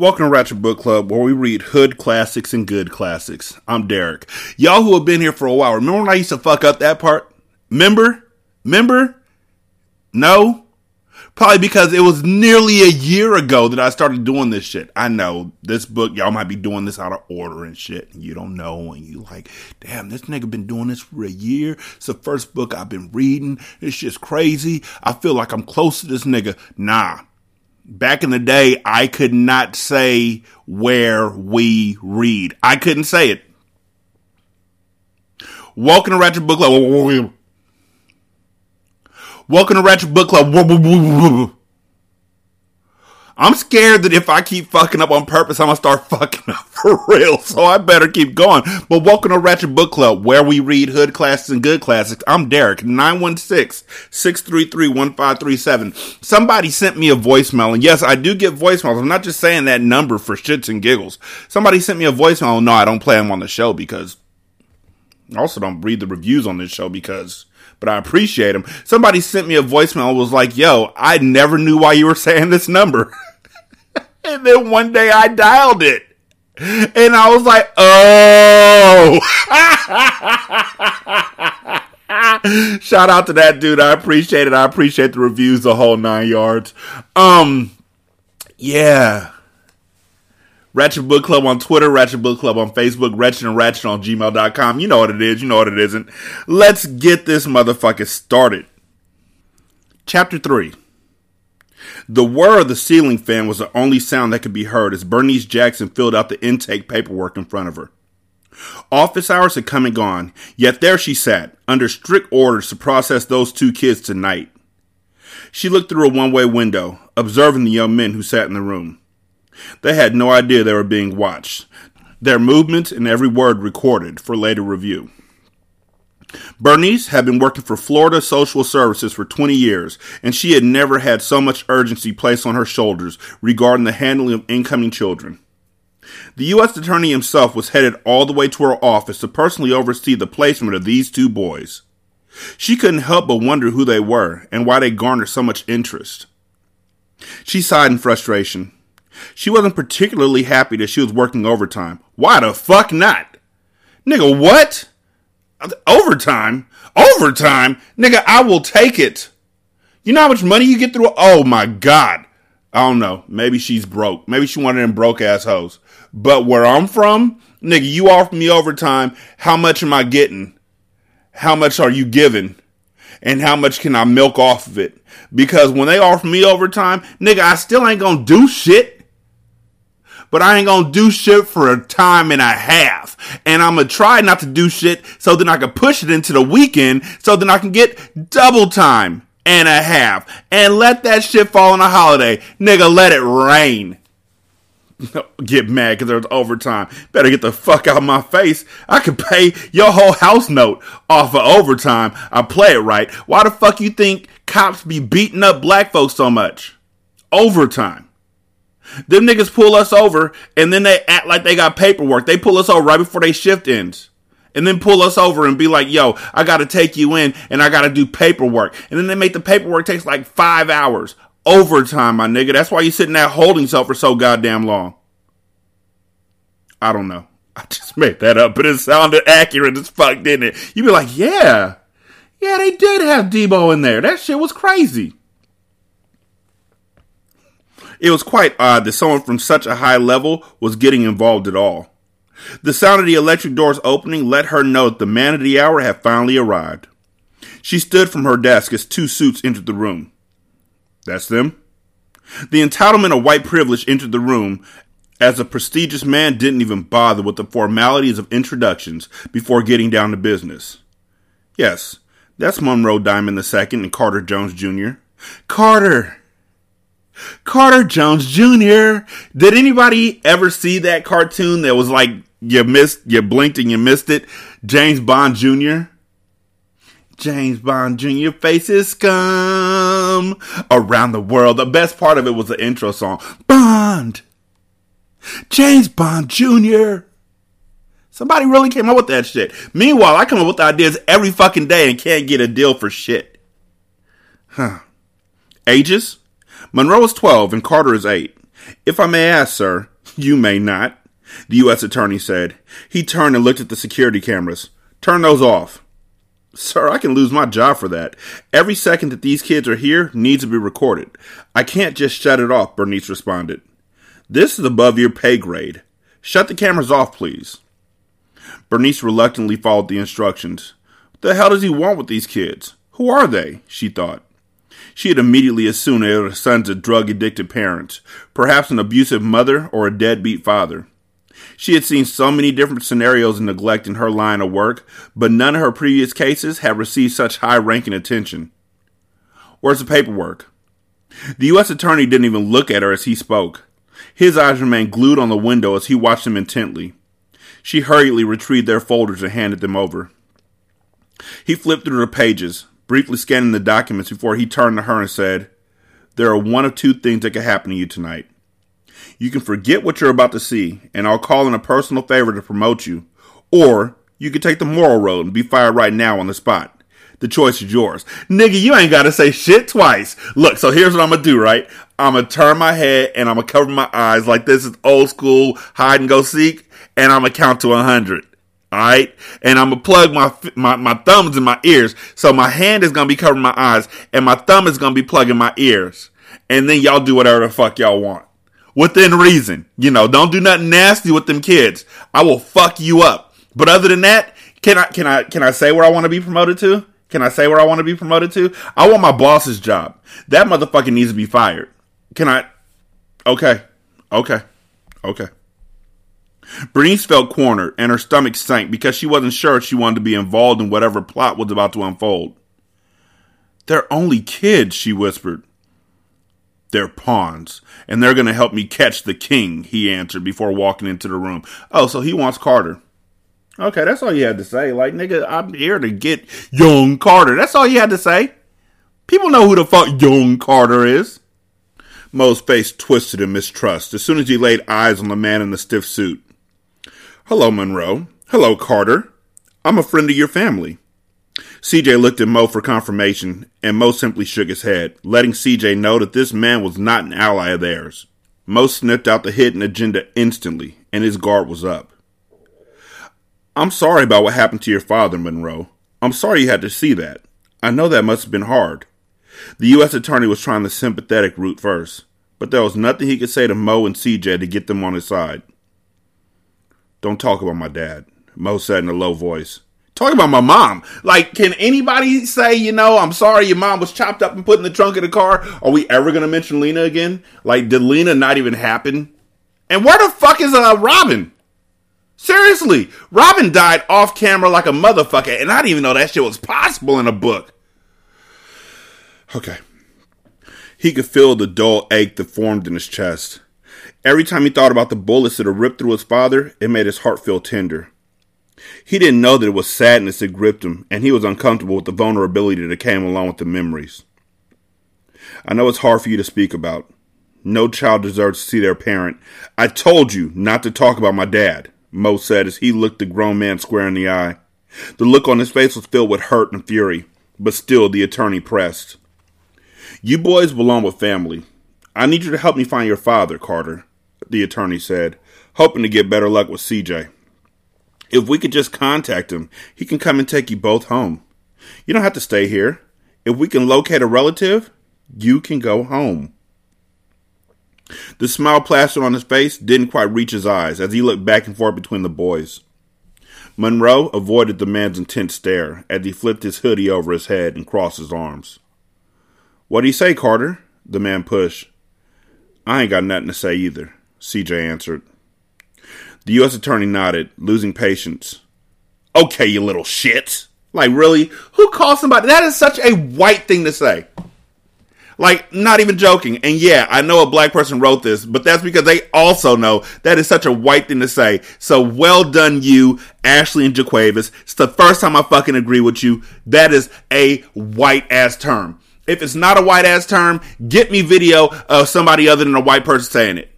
Welcome to Ratchet Book Club, where we read hood classics and good classics. I'm Derek. Y'all who have been here for a while, remember when I used to fuck up that part? Remember? Remember? No? Probably because it was nearly a year ago that I started doing this shit. I know this book, y'all might be doing this out of order and shit. And you don't know, and you like, damn, this nigga been doing this for a year. It's the first book I've been reading. It's just crazy. I feel like I'm close to this nigga. Nah back in the day, I could not say where we read. I couldn't say it. Welcome to Ratchet Book Club. Welcome to Ratchet Book Club. I'm scared that if I keep fucking up on purpose, I'm gonna start fucking up for real. So I better keep going. But welcome to Ratchet Book Club, where we read hood classics and good classics. I'm Derek, 916-633-1537. Somebody sent me a voicemail, and yes, I do get voicemails. I'm not just saying that number for shits and giggles. Somebody sent me a voicemail. No, I don't play them on the show because I also don't read the reviews on this show because but I appreciate them. Somebody sent me a voicemail was like, yo, I never knew why you were saying this number. And then one day I dialed it. And I was like, oh. Shout out to that dude. I appreciate it. I appreciate the reviews, the whole nine yards. Um, yeah. Ratchet Book Club on Twitter, Ratchet Book Club on Facebook, Ratchet and Ratchet on gmail.com. You know what it is, you know what it isn't. Let's get this motherfucker started. Chapter 3 the whir of the ceiling fan was the only sound that could be heard as Bernice Jackson filled out the intake paperwork in front of her. Office hours had come and gone, yet there she sat, under strict orders to process those two kids tonight. She looked through a one way window, observing the young men who sat in the room. They had no idea they were being watched, their movements and every word recorded for later review. Bernice had been working for Florida Social Services for 20 years, and she had never had so much urgency placed on her shoulders regarding the handling of incoming children. The U.S. Attorney himself was headed all the way to her office to personally oversee the placement of these two boys. She couldn't help but wonder who they were and why they garnered so much interest. She sighed in frustration. She wasn't particularly happy that she was working overtime. Why the fuck not? Nigga, what? Overtime? Overtime? Nigga, I will take it. You know how much money you get through? Oh my God. I don't know. Maybe she's broke. Maybe she of them broke ass hoes. But where I'm from, nigga, you offer me overtime. How much am I getting? How much are you giving? And how much can I milk off of it? Because when they offer me overtime, nigga, I still ain't gonna do shit but I ain't gonna do shit for a time and a half. And I'm gonna try not to do shit so then I can push it into the weekend so then I can get double time and a half. And let that shit fall on a holiday. Nigga, let it rain. Get mad because there's overtime. Better get the fuck out of my face. I could pay your whole house note off of overtime. I play it right. Why the fuck you think cops be beating up black folks so much? Overtime. Them niggas pull us over and then they act like they got paperwork. They pull us over right before they shift ends. And then pull us over and be like, yo, I gotta take you in and I gotta do paperwork. And then they make the paperwork takes like five hours. Overtime, my nigga. That's why you sitting there holding cell for so goddamn long. I don't know. I just made that up, but it sounded accurate as fuck, didn't it? You'd be like, yeah. Yeah, they did have Debo in there. That shit was crazy. It was quite odd that someone from such a high level was getting involved at all. The sound of the electric doors opening let her know that the man of the hour had finally arrived. She stood from her desk as two suits entered the room. That's them? The entitlement of white privilege entered the room as the prestigious man didn't even bother with the formalities of introductions before getting down to business. Yes, that's Monroe Diamond II and Carter Jones Jr. Carter! Carter Jones Jr. Did anybody ever see that cartoon that was like you missed, you blinked and you missed it? James Bond Jr. James Bond Jr. faces scum around the world. The best part of it was the intro song. Bond! James Bond Jr. Somebody really came up with that shit. Meanwhile, I come up with ideas every fucking day and can't get a deal for shit. Huh. Ages? Monroe is 12 and Carter is 8. If I may ask, sir, you may not, the U.S. attorney said. He turned and looked at the security cameras. Turn those off. Sir, I can lose my job for that. Every second that these kids are here needs to be recorded. I can't just shut it off, Bernice responded. This is above your pay grade. Shut the cameras off, please. Bernice reluctantly followed the instructions. What the hell does he want with these kids? Who are they? she thought. She had immediately assumed were the sons of drug addicted parents, perhaps an abusive mother or a deadbeat father. She had seen so many different scenarios of neglect in her line of work, but none of her previous cases had received such high ranking attention. Where's the paperwork? The U.S. attorney didn't even look at her as he spoke. His eyes remained glued on the window as he watched them intently. She hurriedly retrieved their folders and handed them over. He flipped through the pages, briefly scanning the documents before he turned to her and said, There are one of two things that could happen to you tonight. You can forget what you're about to see, and I'll call in a personal favor to promote you, or you could take the moral road and be fired right now on the spot. The choice is yours. Nigga, you ain't gotta say shit twice. Look, so here's what I'm gonna do, right? I'm gonna turn my head and I'm gonna cover my eyes like this is old school hide and go seek, and I'm gonna count to 100. All right. And I'm going to plug my, my, my thumbs in my ears. So my hand is going to be covering my eyes and my thumb is going to be plugging my ears. And then y'all do whatever the fuck y'all want within reason. You know, don't do nothing nasty with them kids. I will fuck you up. But other than that, can I, can I, can I say where I want to be promoted to? Can I say where I want to be promoted to? I want my boss's job. That motherfucker needs to be fired. Can I? Okay. Okay. Okay. Bernice felt cornered and her stomach sank because she wasn't sure she wanted to be involved in whatever plot was about to unfold. They're only kids, she whispered. They're pawns, and they're going to help me catch the king, he answered before walking into the room. Oh, so he wants Carter. Okay, that's all you had to say. Like, nigga, I'm here to get young Carter. That's all you had to say. People know who the fuck young Carter is. Mo's face twisted in mistrust as soon as he laid eyes on the man in the stiff suit. Hello, Monroe. Hello, Carter. I'm a friend of your family. CJ looked at Mo for confirmation, and Mo simply shook his head, letting CJ know that this man was not an ally of theirs. Mo sniffed out the hidden agenda instantly, and his guard was up. I'm sorry about what happened to your father, Monroe. I'm sorry you had to see that. I know that must have been hard. The U.S. attorney was trying the sympathetic route first, but there was nothing he could say to Mo and CJ to get them on his side. Don't talk about my dad, Mo said in a low voice. Talk about my mom. Like, can anybody say, you know, I'm sorry your mom was chopped up and put in the trunk of the car? Are we ever going to mention Lena again? Like, did Lena not even happen? And where the fuck is uh, Robin? Seriously, Robin died off camera like a motherfucker, and I didn't even know that shit was possible in a book. Okay. He could feel the dull ache that formed in his chest. Every time he thought about the bullets that had ripped through his father, it made his heart feel tender. He didn't know that it was sadness that gripped him, and he was uncomfortable with the vulnerability that came along with the memories. I know it's hard for you to speak about. No child deserves to see their parent. I told you not to talk about my dad. Mo said as he looked the grown man square in the eye. The look on his face was filled with hurt and fury, but still the attorney pressed. You boys belong with family. I need you to help me find your father, Carter, the attorney said, hoping to get better luck with CJ. If we could just contact him, he can come and take you both home. You don't have to stay here. If we can locate a relative, you can go home. The smile plastered on his face didn't quite reach his eyes as he looked back and forth between the boys. Monroe avoided the man's intense stare as he flipped his hoodie over his head and crossed his arms. What do you say, Carter? The man pushed. I ain't got nothing to say either, CJ answered. The U.S. attorney nodded, losing patience. Okay, you little shit. Like, really? Who calls somebody? That is such a white thing to say. Like, not even joking. And yeah, I know a black person wrote this, but that's because they also know that is such a white thing to say. So well done, you, Ashley and Jaquavis. It's the first time I fucking agree with you. That is a white ass term. If it's not a white ass term, get me video of somebody other than a white person saying it.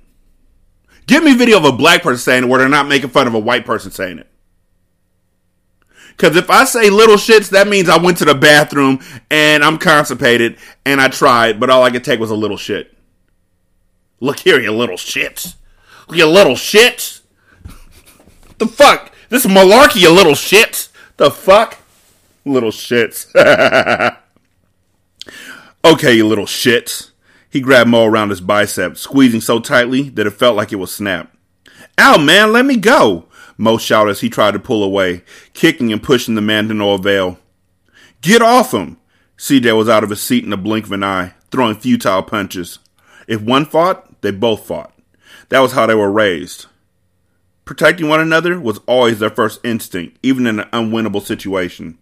Get me a video of a black person saying it where they're not making fun of a white person saying it. Because if I say little shits, that means I went to the bathroom and I'm constipated and I tried, but all I could take was a little shit. Look here, you little shits. Look you little shits. the fuck? This is malarkey, you little shits. The fuck? Little shits. okay, you little shits. He grabbed Mo around his bicep, squeezing so tightly that it felt like it would snap. Ow, man, let me go. Mo shouted as he tried to pull away, kicking and pushing the man to no avail. Get off him! CJ was out of his seat in a blink of an eye, throwing futile punches. If one fought, they both fought. That was how they were raised. Protecting one another was always their first instinct, even in an unwinnable situation.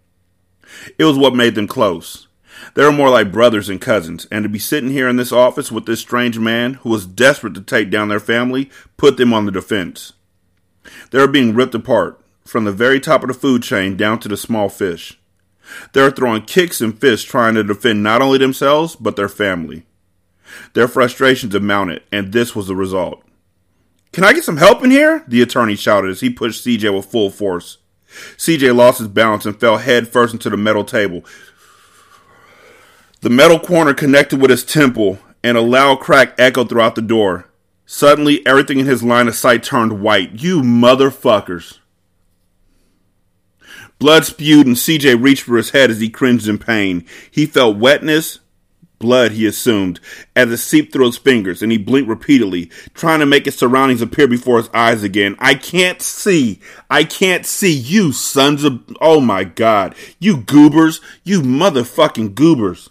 It was what made them close. They were more like brothers and cousins, and to be sitting here in this office with this strange man who was desperate to take down their family put them on the defense. They are being ripped apart, from the very top of the food chain down to the small fish. They are throwing kicks and fists trying to defend not only themselves, but their family. Their frustrations had mounted, and this was the result. Can I get some help in here? The attorney shouted as he pushed CJ with full force. CJ lost his balance and fell head first into the metal table. The metal corner connected with his temple, and a loud crack echoed throughout the door. Suddenly, everything in his line of sight turned white. You motherfuckers. Blood spewed and CJ reached for his head as he cringed in pain. He felt wetness, blood, he assumed, as it seeped through his fingers, and he blinked repeatedly, trying to make his surroundings appear before his eyes again. I can't see. I can't see you, sons of. Oh my god. You goobers. You motherfucking goobers.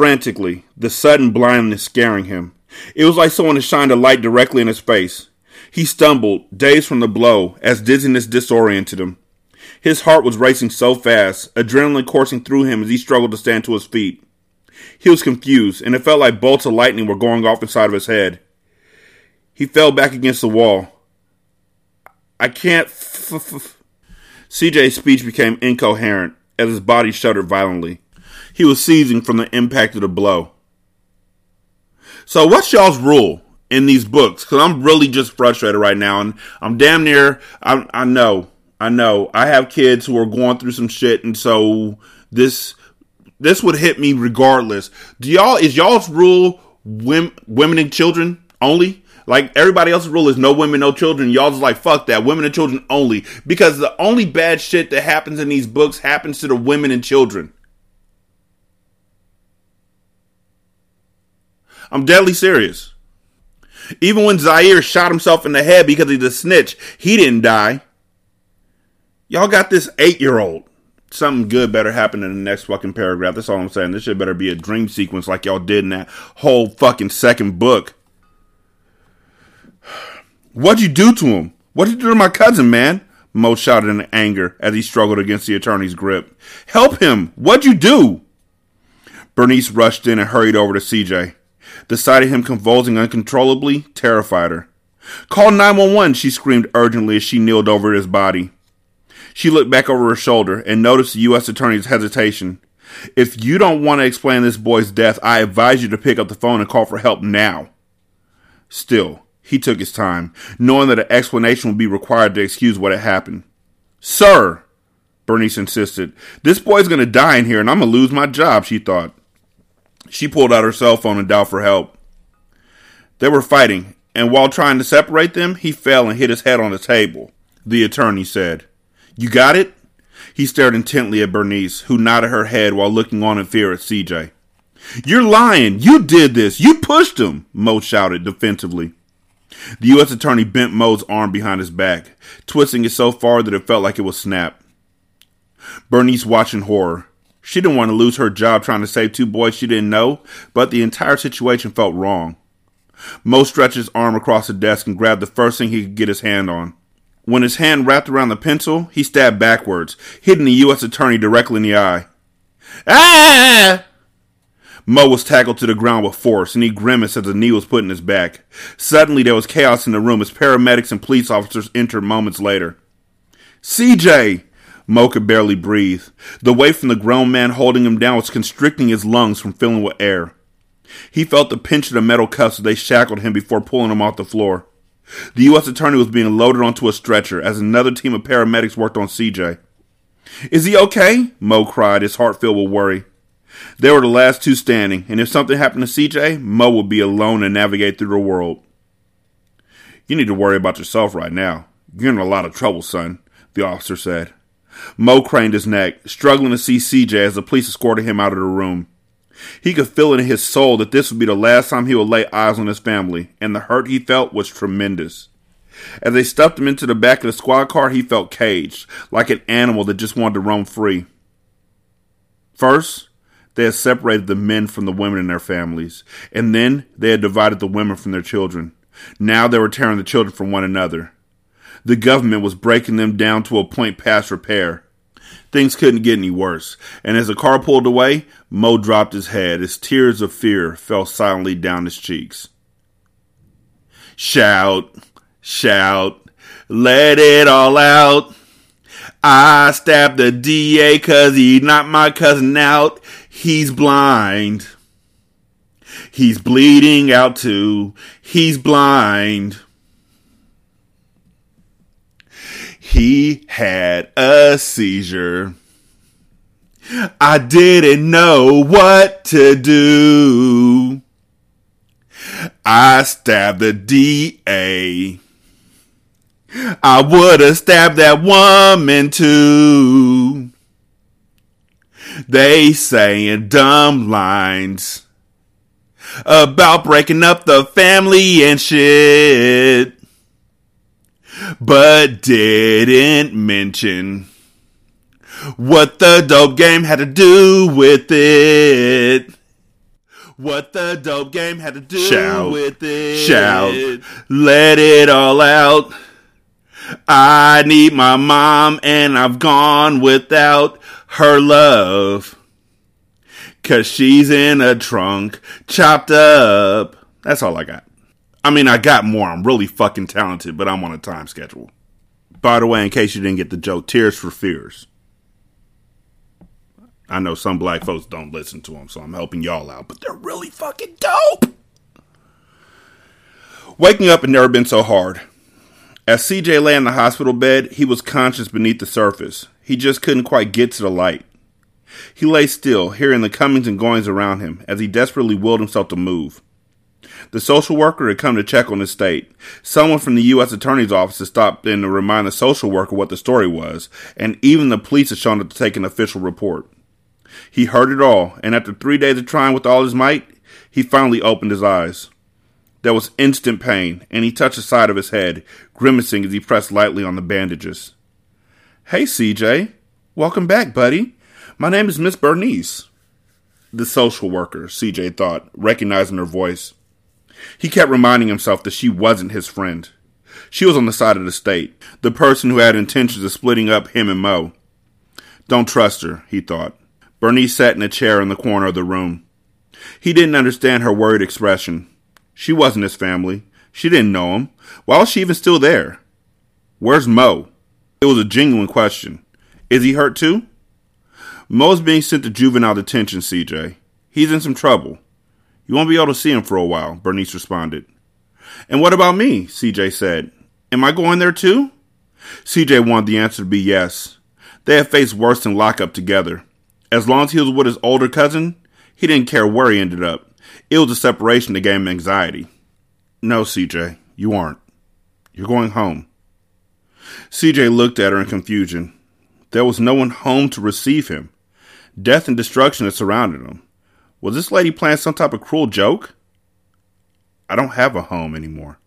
Frantically, the sudden blindness scaring him. It was like someone had shined a light directly in his face. He stumbled, dazed from the blow, as dizziness disoriented him. His heart was racing so fast, adrenaline coursing through him as he struggled to stand to his feet. He was confused, and it felt like bolts of lightning were going off inside of his head. He fell back against the wall. I can't. F- f- f- CJ's speech became incoherent as his body shuddered violently. He was seizing from the impact of the blow. So, what's y'all's rule in these books? Because I'm really just frustrated right now, and I'm damn near. I, I know, I know. I have kids who are going through some shit, and so this this would hit me regardless. Do y'all is y'all's rule women, women and children only? Like everybody else's rule is no women, no children. Y'all's like fuck that, women and children only. Because the only bad shit that happens in these books happens to the women and children. I'm deadly serious. Even when Zaire shot himself in the head because he's a snitch, he didn't die. Y'all got this eight year old. Something good better happen in the next fucking paragraph. That's all I'm saying. This shit better be a dream sequence like y'all did in that whole fucking second book. What'd you do to him? What'd you do to my cousin, man? Mo shouted in anger as he struggled against the attorney's grip. Help him! What'd you do? Bernice rushed in and hurried over to CJ. The sight of him convulsing uncontrollably terrified her. Call 911, she screamed urgently as she kneeled over his body. She looked back over her shoulder and noticed the U.S. Attorney's hesitation. If you don't want to explain this boy's death, I advise you to pick up the phone and call for help now. Still, he took his time, knowing that an explanation would be required to excuse what had happened. Sir, Bernice insisted, this boy's going to die in here and I'm going to lose my job, she thought. She pulled out her cell phone and dialed for help. They were fighting, and while trying to separate them, he fell and hit his head on the table, the attorney said. You got it? He stared intently at Bernice, who nodded her head while looking on in fear at CJ. You're lying! You did this! You pushed him! Mo shouted defensively. The U.S. attorney bent Mo's arm behind his back, twisting it so far that it felt like it would snap. Bernice watched in horror. She didn't want to lose her job trying to save two boys she didn't know, but the entire situation felt wrong. Mo stretched his arm across the desk and grabbed the first thing he could get his hand on. When his hand wrapped around the pencil, he stabbed backwards, hitting the U.S. attorney directly in the eye. Ah! Mo was tackled to the ground with force, and he grimaced as a knee was put in his back. Suddenly, there was chaos in the room as paramedics and police officers entered moments later. CJ! Mo could barely breathe. The weight from the grown man holding him down was constricting his lungs from filling with air. He felt the pinch of the metal cuffs as they shackled him before pulling him off the floor. The U.S. attorney was being loaded onto a stretcher as another team of paramedics worked on CJ. Is he okay? Mo cried, his heart filled with worry. They were the last two standing, and if something happened to CJ, Mo would be alone and navigate through the world. You need to worry about yourself right now. You're in a lot of trouble, son, the officer said. Mo craned his neck, struggling to see CJ as the police escorted him out of the room. He could feel in his soul that this would be the last time he would lay eyes on his family, and the hurt he felt was tremendous. As they stuffed him into the back of the squad car, he felt caged, like an animal that just wanted to roam free. First, they had separated the men from the women and their families, and then they had divided the women from their children. Now they were tearing the children from one another. The government was breaking them down to a point past repair. Things couldn't get any worse, and as the car pulled away, Mo dropped his head as tears of fear fell silently down his cheeks. Shout, shout, let it all out. I stabbed the DA cause he knocked my cousin out. He's blind. He's bleeding out too. He's blind. He had a seizure. I didn't know what to do. I stabbed the DA. I would have stabbed that woman too. They saying dumb lines about breaking up the family and shit, but didn't mention what the dope game had to do with it. What the dope game had to do shout, with it. Shout, let it all out. I need my mom and I've gone without her love. Cause she's in a trunk, chopped up. That's all I got. I mean, I got more. I'm really fucking talented, but I'm on a time schedule. By the way, in case you didn't get the joke, Tears for Fears. I know some black folks don't listen to them, so I'm helping y'all out, but they're really fucking dope. Waking up had never been so hard. As CJ lay in the hospital bed, he was conscious beneath the surface. He just couldn't quite get to the light. He lay still, hearing the comings and goings around him, as he desperately willed himself to move. The social worker had come to check on his state. Someone from the U.S. Attorney's Office had stopped in to remind the social worker what the story was, and even the police had shown up to take an official report. He heard it all, and after three days of trying with all his might, he finally opened his eyes. There was instant pain, and he touched the side of his head, grimacing as he pressed lightly on the bandages. Hey, CJ. Welcome back, buddy. My name is Miss Bernice. The social worker, CJ thought, recognizing her voice. He kept reminding himself that she wasn't his friend. She was on the side of the state, the person who had intentions of splitting up him and Mo. Don't trust her, he thought. Bernice sat in a chair in the corner of the room. He didn't understand her worried expression. She wasn't his family. She didn't know him. Why was she even still there? Where's Mo? It was a genuine question. Is he hurt too? Mo's being sent to juvenile detention, CJ. He's in some trouble. You won't be able to see him for a while, Bernice responded. And what about me? CJ said. Am I going there too? CJ wanted the answer to be yes. They had faced worse than lockup together. As long as he was with his older cousin, he didn't care where he ended up. It was a separation that gave him anxiety. No, CJ, you aren't. You're going home. CJ looked at her in confusion. There was no one home to receive him. Death and destruction had surrounded him. Was this lady playing some type of cruel joke? I don't have a home anymore.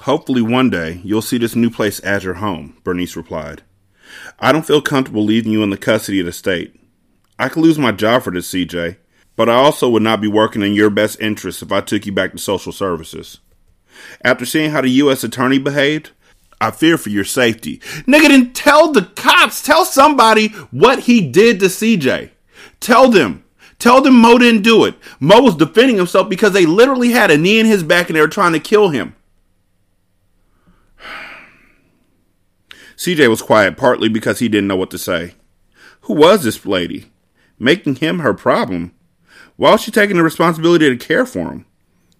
Hopefully, one day you'll see this new place as your home, Bernice replied. I don't feel comfortable leaving you in the custody of the state. I could lose my job for this, CJ, but I also would not be working in your best interest if I took you back to social services. After seeing how the U.S. attorney behaved, I fear for your safety. Nigga, then tell the cops, tell somebody what he did to CJ. Tell them. Tell them Mo didn't do it. Mo was defending himself because they literally had a knee in his back and they were trying to kill him. CJ was quiet partly because he didn't know what to say. Who was this lady? Making him her problem? Why was she taking the responsibility to care for him?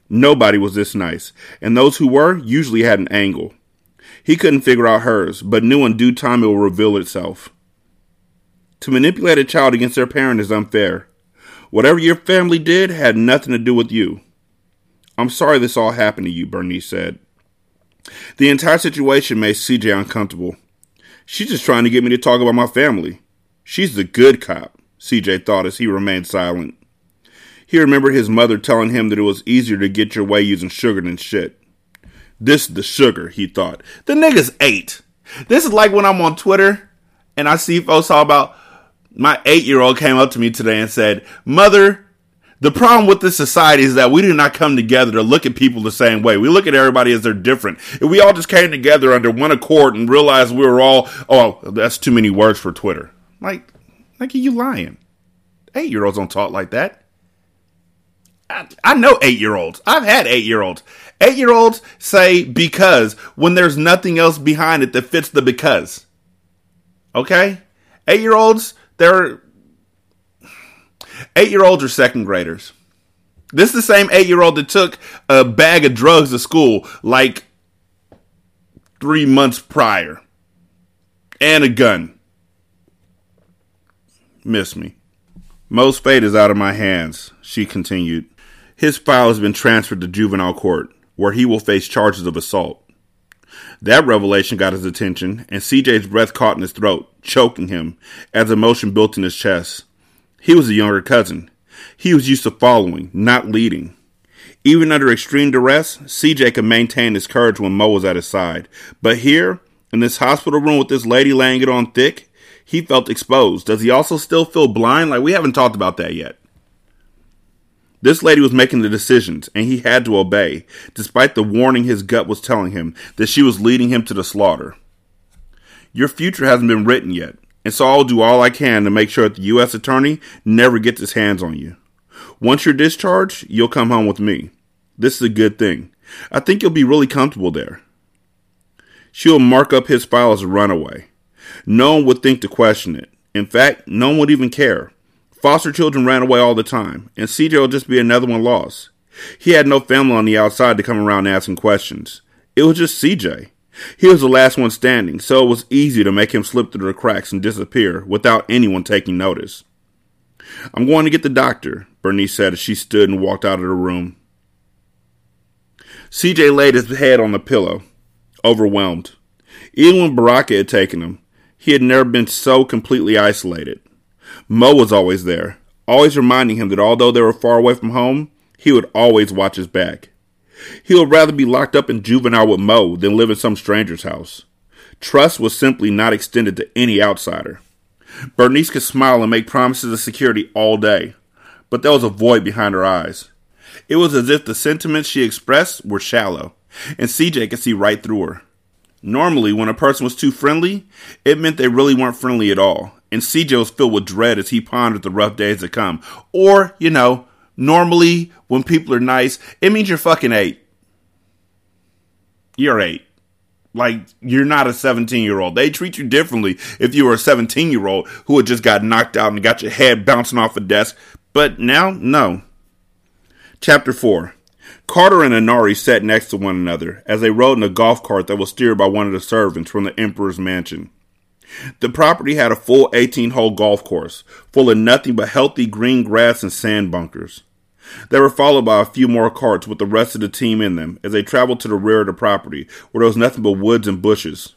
Nobody was this nice, and those who were usually had an angle. He couldn't figure out hers, but knew in due time it will reveal itself. To manipulate a child against their parent is unfair. Whatever your family did had nothing to do with you. I'm sorry this all happened to you, Bernice said. The entire situation made CJ uncomfortable. She's just trying to get me to talk about my family. She's the good cop, CJ thought as he remained silent. He remembered his mother telling him that it was easier to get your way using sugar than shit. This is the sugar, he thought. The nigga's ate. This is like when I'm on Twitter and I see folks talk about my eight year old came up to me today and said, Mother, the problem with this society is that we do not come together to look at people the same way. We look at everybody as they're different. If we all just came together under one accord and realized we were all, oh, that's too many words for Twitter. Like, like, are you lying? Eight year olds don't talk like that. I, I know eight year olds. I've had eight year olds. Eight year olds say because when there's nothing else behind it that fits the because. Okay? Eight year olds, they're eight year olds are second graders. This is the same eight year old that took a bag of drugs to school like three months prior and a gun. Miss me. Mo's fate is out of my hands, she continued. His file has been transferred to juvenile court, where he will face charges of assault. That revelation got his attention, and CJ's breath caught in his throat, choking him, as emotion built in his chest. He was a younger cousin. He was used to following, not leading. Even under extreme duress, CJ could maintain his courage when Mo was at his side. But here, in this hospital room with this lady laying it on thick, he felt exposed. Does he also still feel blind? Like, we haven't talked about that yet. This lady was making the decisions, and he had to obey, despite the warning his gut was telling him that she was leading him to the slaughter. Your future hasn't been written yet, and so I'll do all I can to make sure that the U.S. Attorney never gets his hands on you. Once you're discharged, you'll come home with me. This is a good thing. I think you'll be really comfortable there. She'll mark up his file as a runaway. No one would think to question it. In fact, no one would even care. Foster children ran away all the time, and CJ will just be another one lost. He had no family on the outside to come around asking questions. It was just CJ. He was the last one standing, so it was easy to make him slip through the cracks and disappear without anyone taking notice. I'm going to get the doctor, Bernice said as she stood and walked out of the room. CJ laid his head on the pillow, overwhelmed. Even when Baraka had taken him, he had never been so completely isolated. Mo was always there, always reminding him that although they were far away from home, he would always watch his back. He would rather be locked up in juvenile with Mo than live in some stranger's house. Trust was simply not extended to any outsider. Bernice could smile and make promises of security all day, but there was a void behind her eyes. It was as if the sentiments she expressed were shallow, and CJ could see right through her. Normally, when a person was too friendly, it meant they really weren't friendly at all, and CJ was filled with dread as he pondered the rough days to come. Or, you know, normally when people are nice, it means you're fucking eight. You're eight. Like, you're not a 17 year old. They treat you differently if you were a 17 year old who had just got knocked out and got your head bouncing off a desk. But now, no. Chapter 4 Carter and Inari sat next to one another as they rode in a golf cart that was steered by one of the servants from the Emperor's mansion. The property had a full 18 hole golf course, full of nothing but healthy green grass and sand bunkers. They were followed by a few more carts with the rest of the team in them as they traveled to the rear of the property, where there was nothing but woods and bushes.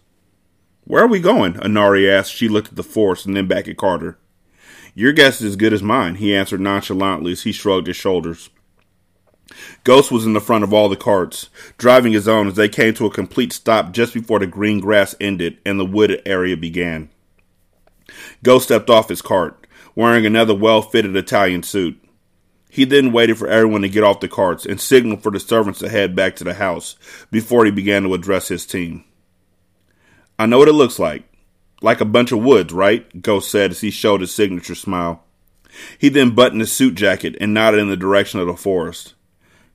Where are we going? Anari asked. She looked at the forest and then back at Carter. Your guess is as good as mine, he answered nonchalantly as he shrugged his shoulders. Ghost was in the front of all the carts, driving his own as they came to a complete stop just before the green grass ended and the wooded area began. Ghost stepped off his cart, wearing another well fitted Italian suit. He then waited for everyone to get off the carts and signaled for the servants to head back to the house before he began to address his team. I know what it looks like. Like a bunch of woods, right? Ghost said as he showed his signature smile. He then buttoned his suit jacket and nodded in the direction of the forest.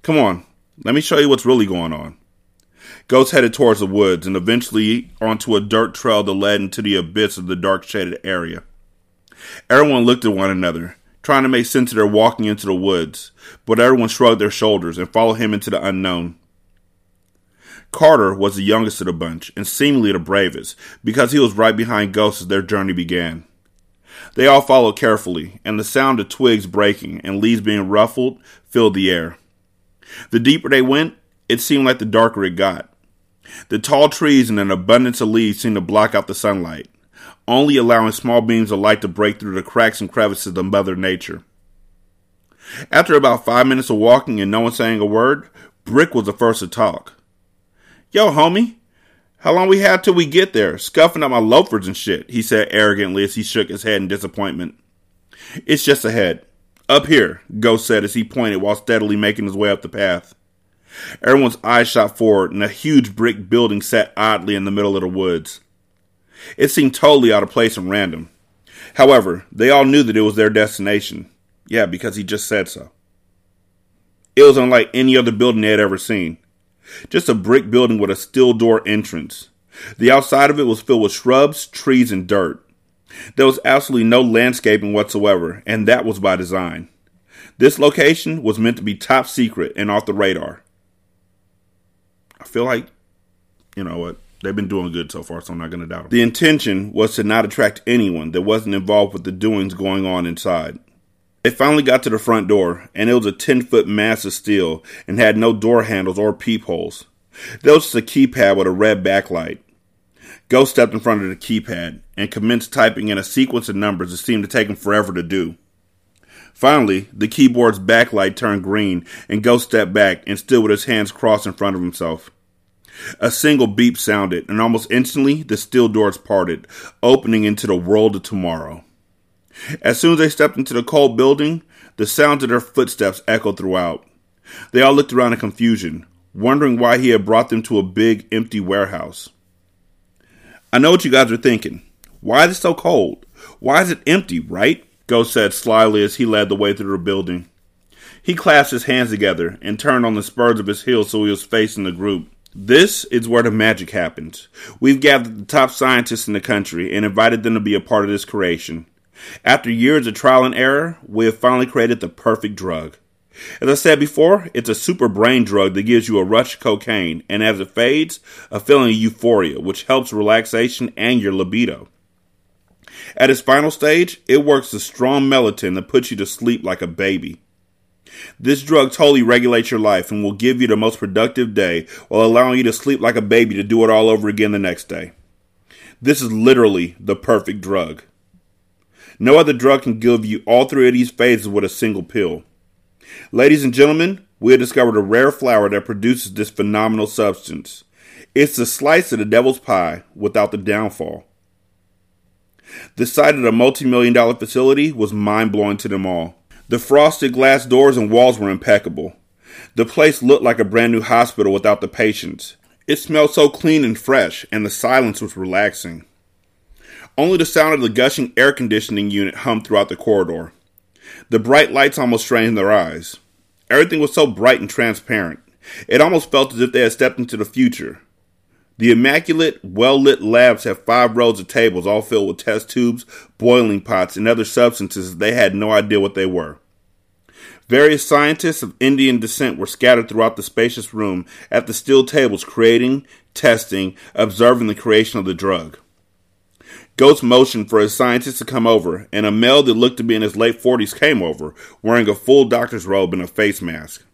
Come on, let me show you what's really going on. Ghost headed towards the woods and eventually onto a dirt trail that led into the abyss of the dark shaded area. Everyone looked at one another, trying to make sense of their walking into the woods, but everyone shrugged their shoulders and followed him into the unknown. Carter was the youngest of the bunch and seemingly the bravest because he was right behind Ghost as their journey began. They all followed carefully, and the sound of twigs breaking and leaves being ruffled filled the air. The deeper they went, it seemed like the darker it got. The tall trees and an abundance of leaves seemed to block out the sunlight, only allowing small beams of light to break through the cracks and crevices of Mother Nature. After about five minutes of walking and no one saying a word, Brick was the first to talk. Yo, homie, how long we had till we get there? Scuffing up my loafers and shit, he said arrogantly as he shook his head in disappointment. It's just ahead. Up here, Ghost said as he pointed while steadily making his way up the path. Everyone's eyes shot forward, and a huge brick building sat oddly in the middle of the woods. It seemed totally out of place and random. However, they all knew that it was their destination. Yeah, because he just said so. It was unlike any other building they had ever seen. Just a brick building with a steel door entrance. The outside of it was filled with shrubs, trees, and dirt. There was absolutely no landscaping whatsoever, and that was by design. This location was meant to be top secret and off the radar. I feel like, you know what, they've been doing good so far, so I'm not going to doubt them. The intention was to not attract anyone that wasn't involved with the doings going on inside. They finally got to the front door, and it was a 10 foot mass of steel and had no door handles or peepholes. There was just a keypad with a red backlight. Ghost stepped in front of the keypad and commenced typing in a sequence of numbers that seemed to take him forever to do. Finally, the keyboard's backlight turned green, and Ghost stepped back and stood with his hands crossed in front of himself. A single beep sounded, and almost instantly the steel doors parted, opening into the world of tomorrow. As soon as they stepped into the cold building, the sounds of their footsteps echoed throughout. They all looked around in confusion, wondering why he had brought them to a big, empty warehouse. I know what you guys are thinking. Why is it so cold? Why is it empty, right? Ghost said slyly as he led the way through the building. He clasped his hands together and turned on the spurs of his heels so he was facing the group. This is where the magic happens. We've gathered the top scientists in the country and invited them to be a part of this creation. After years of trial and error, we have finally created the perfect drug. As I said before, it's a super brain drug that gives you a rush of cocaine, and as it fades, a feeling of euphoria, which helps relaxation and your libido. At its final stage, it works a strong melatonin that puts you to sleep like a baby. This drug totally regulates your life and will give you the most productive day while allowing you to sleep like a baby to do it all over again the next day. This is literally the perfect drug. No other drug can give you all three of these phases with a single pill. Ladies and gentlemen, we have discovered a rare flower that produces this phenomenal substance. It's the slice of the devil's pie without the downfall. The sight of the multi million dollar facility was mind blowing to them all. The frosted glass doors and walls were impeccable. The place looked like a brand new hospital without the patients. It smelled so clean and fresh, and the silence was relaxing. Only the sound of the gushing air conditioning unit hummed throughout the corridor. The bright lights almost strained their eyes. Everything was so bright and transparent. It almost felt as if they had stepped into the future. The immaculate, well lit labs have five rows of tables all filled with test tubes, boiling pots, and other substances they had no idea what they were. Various scientists of Indian descent were scattered throughout the spacious room at the steel tables creating, testing, observing the creation of the drug. Ghost motioned for his scientists to come over, and a male that looked to be in his late 40s came over, wearing a full doctor's robe and a face mask.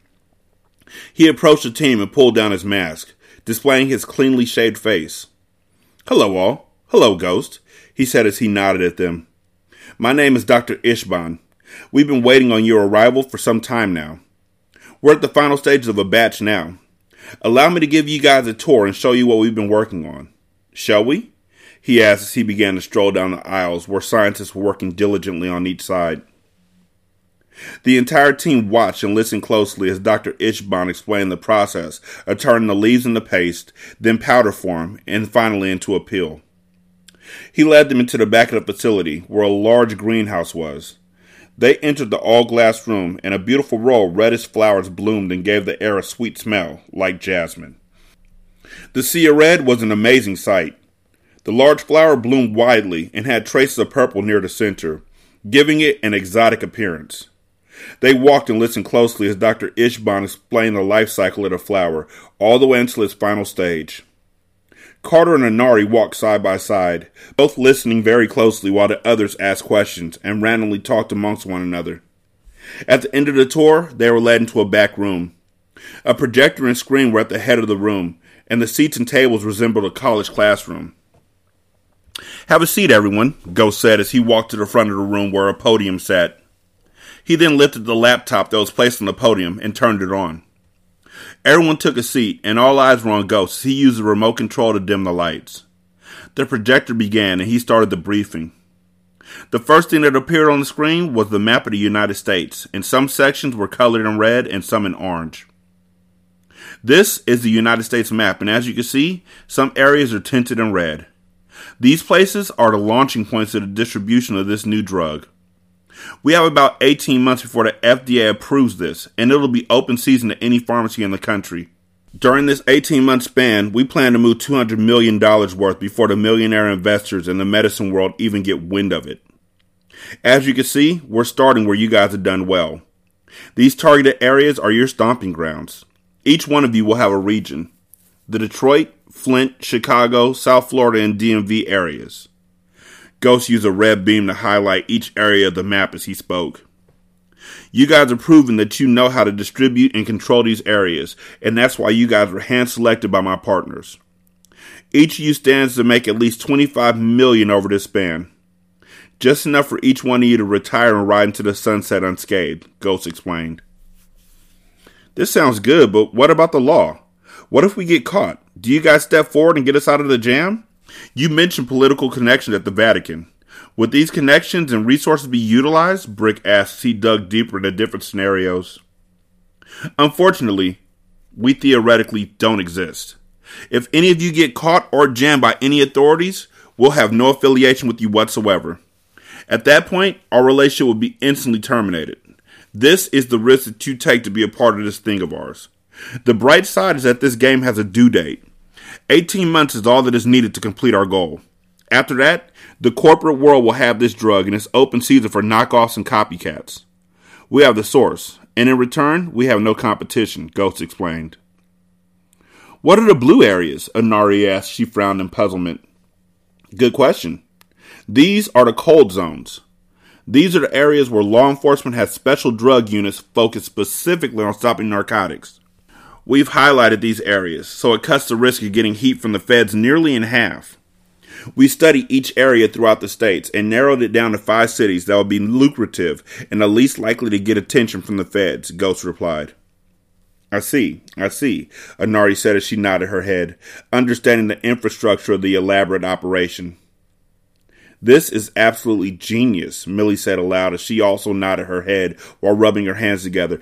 He approached the team and pulled down his mask, displaying his cleanly shaved face. Hello, all. Hello, Ghost, he said as he nodded at them. My name is Dr. Ishban. We've been waiting on your arrival for some time now. We're at the final stages of a batch now. Allow me to give you guys a tour and show you what we've been working on. Shall we? He asked as he began to stroll down the aisles where scientists were working diligently on each side. The entire team watched and listened closely as Dr. Ishban explained the process of turning the leaves into paste, then powder form, and finally into a pill. He led them into the back of the facility, where a large greenhouse was. They entered the all glass room, and a beautiful row of reddish flowers bloomed and gave the air a sweet smell, like jasmine. The sea of red was an amazing sight. The large flower bloomed widely and had traces of purple near the center, giving it an exotic appearance. They walked and listened closely as Dr. Ishban explained the life cycle of the flower, all the way until its final stage. Carter and Anari walked side by side, both listening very closely while the others asked questions and randomly talked amongst one another. At the end of the tour, they were led into a back room. A projector and screen were at the head of the room, and the seats and tables resembled a college classroom. Have a seat, everyone, Ghost said as he walked to the front of the room where a podium sat. He then lifted the laptop that was placed on the podium and turned it on. Everyone took a seat, and all eyes were on Ghost as he used the remote control to dim the lights. The projector began, and he started the briefing. The first thing that appeared on the screen was the map of the United States, and some sections were colored in red and some in orange. This is the United States map, and as you can see, some areas are tinted in red. These places are the launching points of the distribution of this new drug. We have about 18 months before the FDA approves this, and it'll be open season to any pharmacy in the country. During this 18 month span, we plan to move $200 million worth before the millionaire investors in the medicine world even get wind of it. As you can see, we're starting where you guys have done well. These targeted areas are your stomping grounds. Each one of you will have a region the Detroit, Flint, Chicago, South Florida, and DMV areas. Ghost used a red beam to highlight each area of the map as he spoke. You guys have proven that you know how to distribute and control these areas, and that's why you guys were hand selected by my partners. Each of you stands to make at least 25 million over this span. Just enough for each one of you to retire and ride into the sunset unscathed, Ghost explained. This sounds good, but what about the law? What if we get caught? Do you guys step forward and get us out of the jam? You mentioned political connections at the Vatican. Would these connections and resources be utilized? Brick asked as he dug deeper into different scenarios. Unfortunately, we theoretically don't exist. If any of you get caught or jammed by any authorities, we'll have no affiliation with you whatsoever. At that point, our relationship will be instantly terminated. This is the risk that you take to be a part of this thing of ours. The bright side is that this game has a due date. 18 months is all that is needed to complete our goal. After that, the corporate world will have this drug and it's open season for knockoffs and copycats. We have the source, and in return, we have no competition, Ghost explained. What are the blue areas? Anari asked. She frowned in puzzlement. Good question. These are the cold zones. These are the areas where law enforcement has special drug units focused specifically on stopping narcotics. We've highlighted these areas, so it cuts the risk of getting heat from the feds nearly in half. We studied each area throughout the states and narrowed it down to five cities that would be lucrative and the least likely to get attention from the feds, Ghost replied. I see, I see, Anari said as she nodded her head, understanding the infrastructure of the elaborate operation. This is absolutely genius, Millie said aloud as she also nodded her head while rubbing her hands together.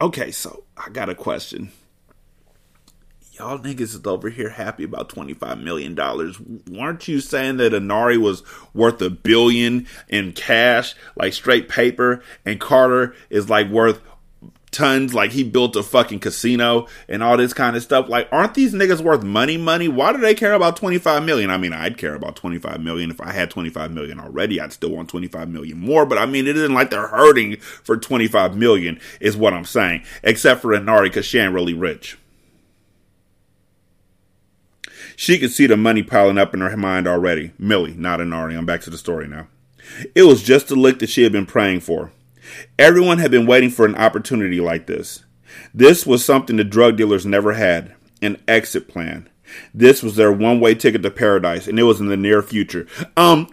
Okay, so I got a question. Y'all niggas is over here happy about $25 million. Weren't you saying that Anari was worth a billion in cash, like straight paper, and Carter is like worth tons like he built a fucking casino and all this kind of stuff. Like aren't these niggas worth money money? Why do they care about 25 million? I mean i'd care about 25 million. If i had 25 million already i'd still want 25 million more but i mean it isn't like they're hurting for 25 million is what i'm saying except for Anari because she ain't really rich. She could see the money piling up in her mind already. Millie not Anari i'm back to the story now. It was just the lick that she had been praying for Everyone had been waiting for an opportunity like this. This was something the drug dealers never had an exit plan. This was their one way ticket to paradise, and it was in the near future. Um.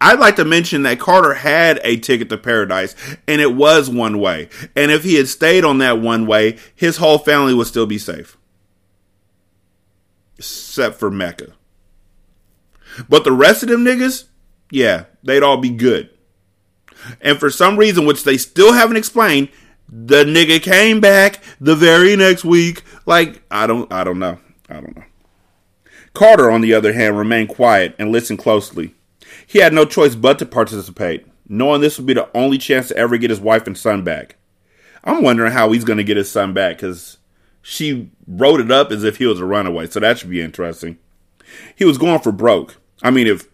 I'd like to mention that Carter had a ticket to paradise, and it was one way. And if he had stayed on that one way, his whole family would still be safe. Except for Mecca. But the rest of them niggas, yeah, they'd all be good. And for some reason, which they still haven't explained, the nigga came back the very next week. Like, I don't I don't know. I don't know. Carter, on the other hand, remained quiet and listened closely. He had no choice but to participate, knowing this would be the only chance to ever get his wife and son back. I'm wondering how he's going to get his son back because she wrote it up as if he was a runaway, so that should be interesting. He was going for broke. I mean, if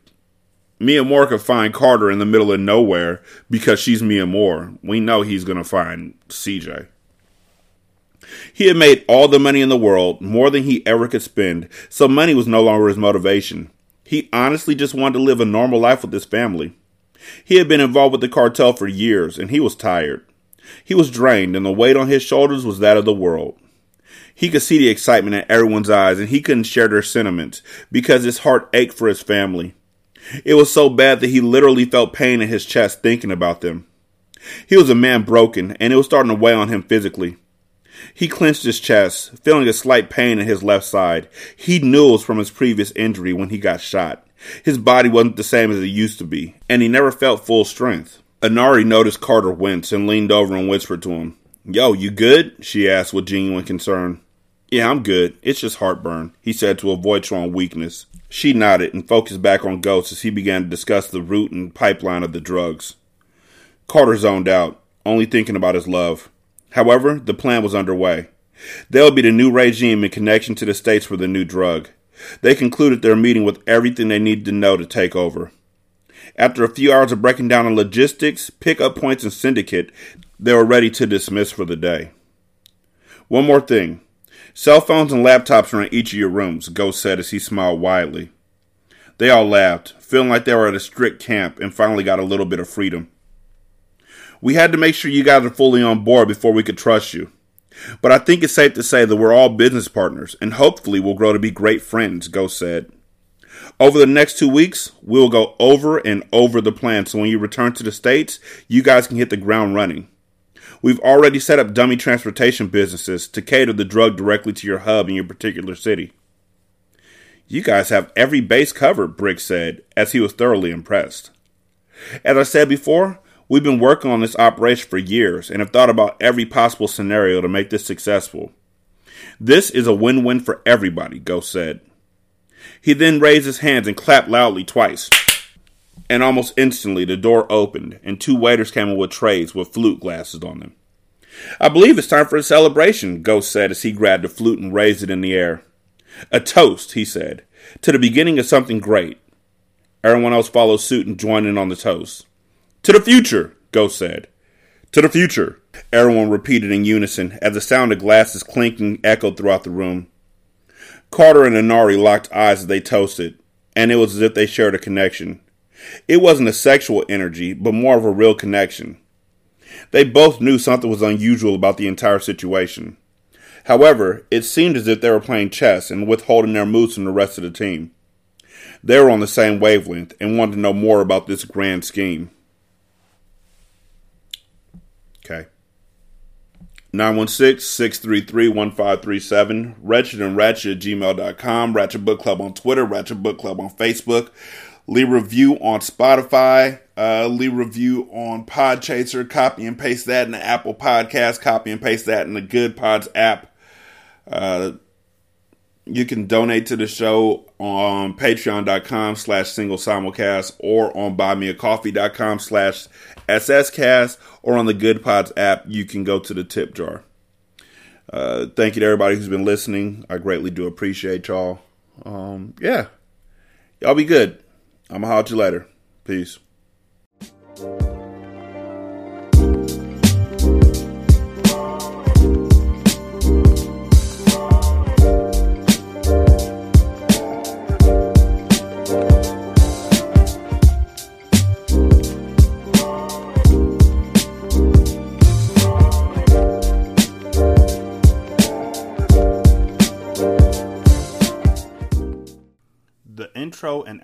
Miamor could find Carter in the middle of nowhere because she's Miamor, we know he's going to find CJ. He had made all the money in the world, more than he ever could spend, so money was no longer his motivation. He honestly just wanted to live a normal life with his family. He had been involved with the cartel for years, and he was tired. He was drained, and the weight on his shoulders was that of the world. He could see the excitement in everyone's eyes, and he couldn't share their sentiments because his heart ached for his family. It was so bad that he literally felt pain in his chest thinking about them. He was a man broken, and it was starting to weigh on him physically. He clenched his chest, feeling a slight pain in his left side. He knew it was from his previous injury when he got shot. His body wasn't the same as it used to be, and he never felt full strength. Anari noticed Carter wince and leaned over and whispered to him. Yo, you good? she asked with genuine concern. Yeah, I'm good. It's just heartburn, he said to avoid showing weakness. She nodded and focused back on Ghost as he began to discuss the route and pipeline of the drugs. Carter zoned out, only thinking about his love. However, the plan was underway. They'll be the new regime in connection to the states for the new drug. They concluded their meeting with everything they needed to know to take over. After a few hours of breaking down the logistics, pickup points, and syndicate, they were ready to dismiss for the day. One more thing. Cell phones and laptops are in each of your rooms, Ghost said as he smiled widely. They all laughed, feeling like they were at a strict camp and finally got a little bit of freedom. We had to make sure you guys are fully on board before we could trust you. But I think it's safe to say that we're all business partners, and hopefully we'll grow to be great friends, Ghost said. Over the next two weeks, we'll go over and over the plan so when you return to the States, you guys can hit the ground running. We've already set up dummy transportation businesses to cater the drug directly to your hub in your particular city. You guys have every base covered, Briggs said, as he was thoroughly impressed. As I said before, We've been working on this operation for years and have thought about every possible scenario to make this successful. This is a win win for everybody, Ghost said. He then raised his hands and clapped loudly twice. And almost instantly, the door opened and two waiters came in with trays with flute glasses on them. I believe it's time for a celebration, Ghost said as he grabbed a flute and raised it in the air. A toast, he said, to the beginning of something great. Everyone else followed suit and joined in on the toast. To the future, Ghost said. To the future, everyone repeated in unison as the sound of glasses clinking echoed throughout the room. Carter and Anari locked eyes as they toasted, and it was as if they shared a connection. It wasn't a sexual energy, but more of a real connection. They both knew something was unusual about the entire situation. However, it seemed as if they were playing chess and withholding their moves from the rest of the team. They were on the same wavelength and wanted to know more about this grand scheme. Okay. 916-633-1537, Wretched and Ratchet at gmail.com, Ratchet Book Club on Twitter, Ratchet Book Club on Facebook. Leave review on Spotify, uh, leave review on Podchaser, copy and paste that in the Apple Podcast, copy and paste that in the Good Pods app. Uh, you can donate to the show on patreon.com slash single simulcast or on buymeacoffee.com slash sscast or on the Good Pods app, you can go to the tip jar. Uh, thank you to everybody who's been listening. I greatly do appreciate y'all. Um, yeah. Y'all be good. I'm going to holler at you later. Peace.